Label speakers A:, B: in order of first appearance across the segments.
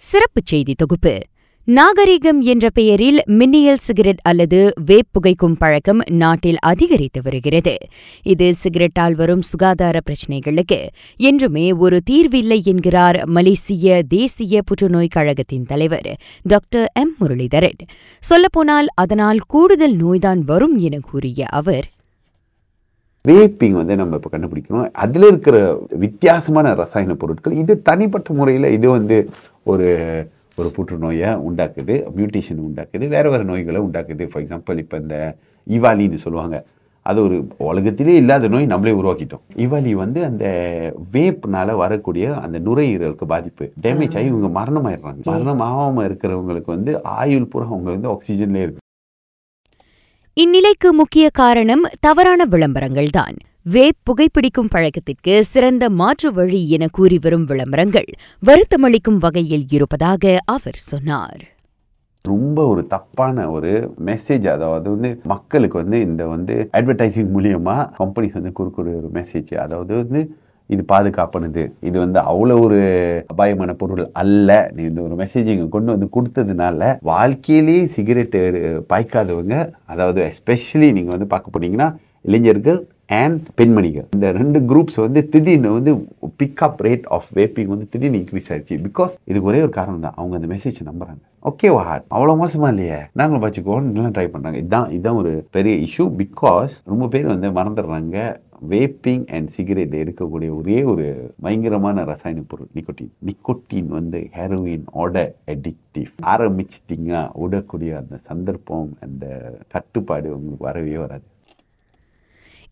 A: சிறப்புச் செய்தி தொகுப்பு. நாகரிகம் என்ற பெயரில் மின்னியல் சிகரெட் அல்லது வேப் புகைக்கும் பழக்கம் நாட்டில் அதிகரித்து வருகிறது. இது சிகரெட்டால் வரும் சுகாதார பிரச்சினைகளுக்கு என்றுமே ஒரு தீர்வில்லை என்கிறார் மலேசிய தேசிய புற்றுநோய் கழகத்தின் தலைவர் டாக்டர் எம் முரளிதரன். சொல்லப்போனால் அதனால் கூடுதல் நோய்தான் வரும் என கூறிய அவர்
B: வேப்பிங் வந்து நம்ம இப்போ கண்டுபிடிக்கணும். அதில் இருக்கிற வித்தியாசமான ரசாயன பொருட்கள் இது தனிப்பட்ட முறையில் இது வந்து ஒரு ஒரு புற்றுநோயை உண்டாக்குது மியூட்டேஷன் உண்டாக்குது வேறு வேறு நோய்களை உண்டாக்குது. ஃபார் எக்ஸாம்பிள் இப்போ இந்த ஈவாலின்னு சொல்லுவாங்க. அது ஒரு உலகத்திலே இல்லாத நோய் நம்மளே உருவாக்கிட்டோம். இவாலி வந்து அந்த வேப்னால வரக்கூடிய அந்த நுரையீரலுக்கு பாதிப்பு. டேமேஜ் ஆகி இவங்க மரணமாயிடுறாங்க. மரணம் ஆகாமல் இருக்கிறவங்களுக்கு வந்து ஆயுள் பூரா அவங்க வந்து ஆக்சிஜன்லேயே இருக்கு.
A: இந்நிலைக்கு முக்கிய காரணம் தவறான விளம்பரங்கள்தான். வேப் புகைப்பிடிக்கும் பழக்கத்திற்கு சிறந்த மாற்று வழி என கூறி வரும் விளம்பரங்கள் வருத்தமளிக்கும் வகையில் இருப்பதாக அவர் சொன்னார்.
B: ரொம்ப ஒரு தப்பான ஒரு மெசேஜ் அதாவது வந்து மக்களுக்கு வந்து இந்த வந்து அட்வர்டைசிங் மூலியமா கம்பெனிஸ் வந்து கொடுக்குற ஒரு மெசேஜ் அதாவது வந்து இது பாதுகாப்பானது. இது வந்து அவ்வளோ ஒரு அபாயமான பொருள் அல்ல. நீ இந்த ஒரு மெசேஜ் இங்கே கொண்டு வந்து கொடுத்ததுனால வாழ்க்கையிலேயே சிகரெட் பாய்க்காதவங்க அதாவது எஸ்பெஷலி நீங்கள் வந்து பார்க்க போனீங்கன்னா இளைஞர்கள் அண்ட் பெண்மணிகள். இந்த ரெண்டு குரூப்ஸ் வந்து திடீர்னு வந்து பிக்அப் ரேட் ஆஃப் வேப்பிங் வந்து திடீர்னு இன்க்ரீஸ் ஆயிடுச்சு. பிகாஸ் இதுக்கு ஒரே ஒரு காரணம் தான். அவங்க அந்த மெசேஜ் நம்புறாங்க. ஓகே வாட் அவ்வளோ மோசமாக இல்லையே? நாங்களும் வச்சுக்கோன்னு நல்லா ட்ரை பண்ணுறாங்க இதுதான் இதுதான் ஒரு பெரிய இஷ்யூ பிகாஸ் ரொம்ப பேர் வந்து மறந்துடுறாங்க. வேப்பிங் அண்ட் சிகரெட் இருக்கக்கூடிய ஒரே ஒரு பயங்கரமான ரசாயன பொருள் நிக்கோட்டின் நிக்கோட்டின் வந்து ஹெரோயினோட அடிக்டிவ் ஆரம்பிச்சிட்டிங்கன்னா விடக்கூடிய அந்த சந்தர்ப்பம் அந்த கட்டுப்பாடு உங்களுக்கு வரவே வராது.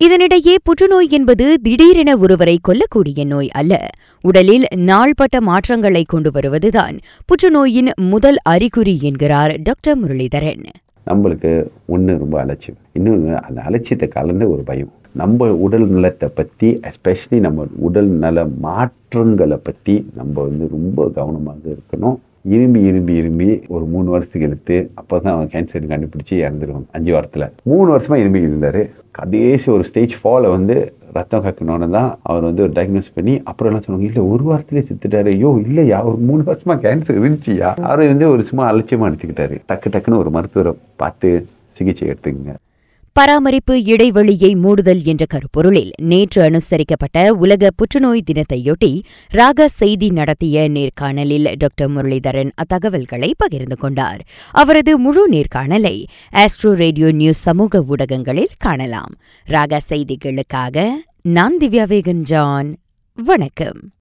A: இதனிடையே புற்றுநோய் என்பது திடீரென ஒருவரை கொல்லக்கூடிய நோய் அல்ல. உடலில் நாள்பட்ட மாற்றங்களை கொண்டு வருவதுதான் புற்றுநோயின் முதல் அறிகுறி என்கிறார் டாக்டர் முரளிதரன்.
B: நம்மளுக்கு ஒன்று ரொம்ப அலட்சியம். இன்னொன்று அந்த அலட்சியத்தை கலந்த ஒரு பயம். நம்ம உடல் நலத்தை பற்றி எஸ்பெஷலி நம்ம உடல் நல மாற்றங்களை பற்றி நம்ம வந்து ரொம்ப கவனமாக இருக்கணும். இரும்பி இரும்பி இரும்பி ஒரு மூணு வருஷத்துக்கு எடுத்து அப்போ தான் அவன் கேன்சர் கண்டுபிடிச்சி இறந்துருவாங்க அஞ்சு வாரத்தில். மூணு வருஷமாக இரும்பி இருந்தார். கடைசி ஒரு ஸ்டேஜ் ஃபாலை வந்து ரத்தம் கக்கணும்னு தான் அவர் வந்து ஒரு டயக்னோஸ் பண்ணி அப்புறம் எல்லாம் சொன்னாங்க இல்லை ஒரு வாரத்திலே செத்துட்டாரு. ஐயோ இல்லையா ஒரு மூணு வருஷமாக கேன்சர் இருந்துச்சியா? அவரை வந்து ஒரு சும்மா அலட்சியமாக எடுத்துக்கிட்டாரு டக்கு டக்குன்னு ஒரு மருத்துவரை பார்த்து சிகிச்சை எடுத்துக்கங்க.
A: பராமரிப்பு இடைவெளியை மூடுதல் என்ற கருப்பொருளில் நேற்று அனுசரிக்கப்பட்ட உலக புற்றுநோய் தினத்தையொட்டி ராக செய்தி நடத்திய நேர்காணலில் டாக்டர் முரளிதரன் அத்தகவல்களை பகிர்ந்து கொண்டார். அவரது முழு நேர்காணலை ஆஸ்ட்ரோ ரேடியோ நியூஸ் சமூக ஊடகங்களில் காணலாம். ராக செய்திகளுக்காக நான் திவ்யா வேகன் ஜான். வணக்கம்.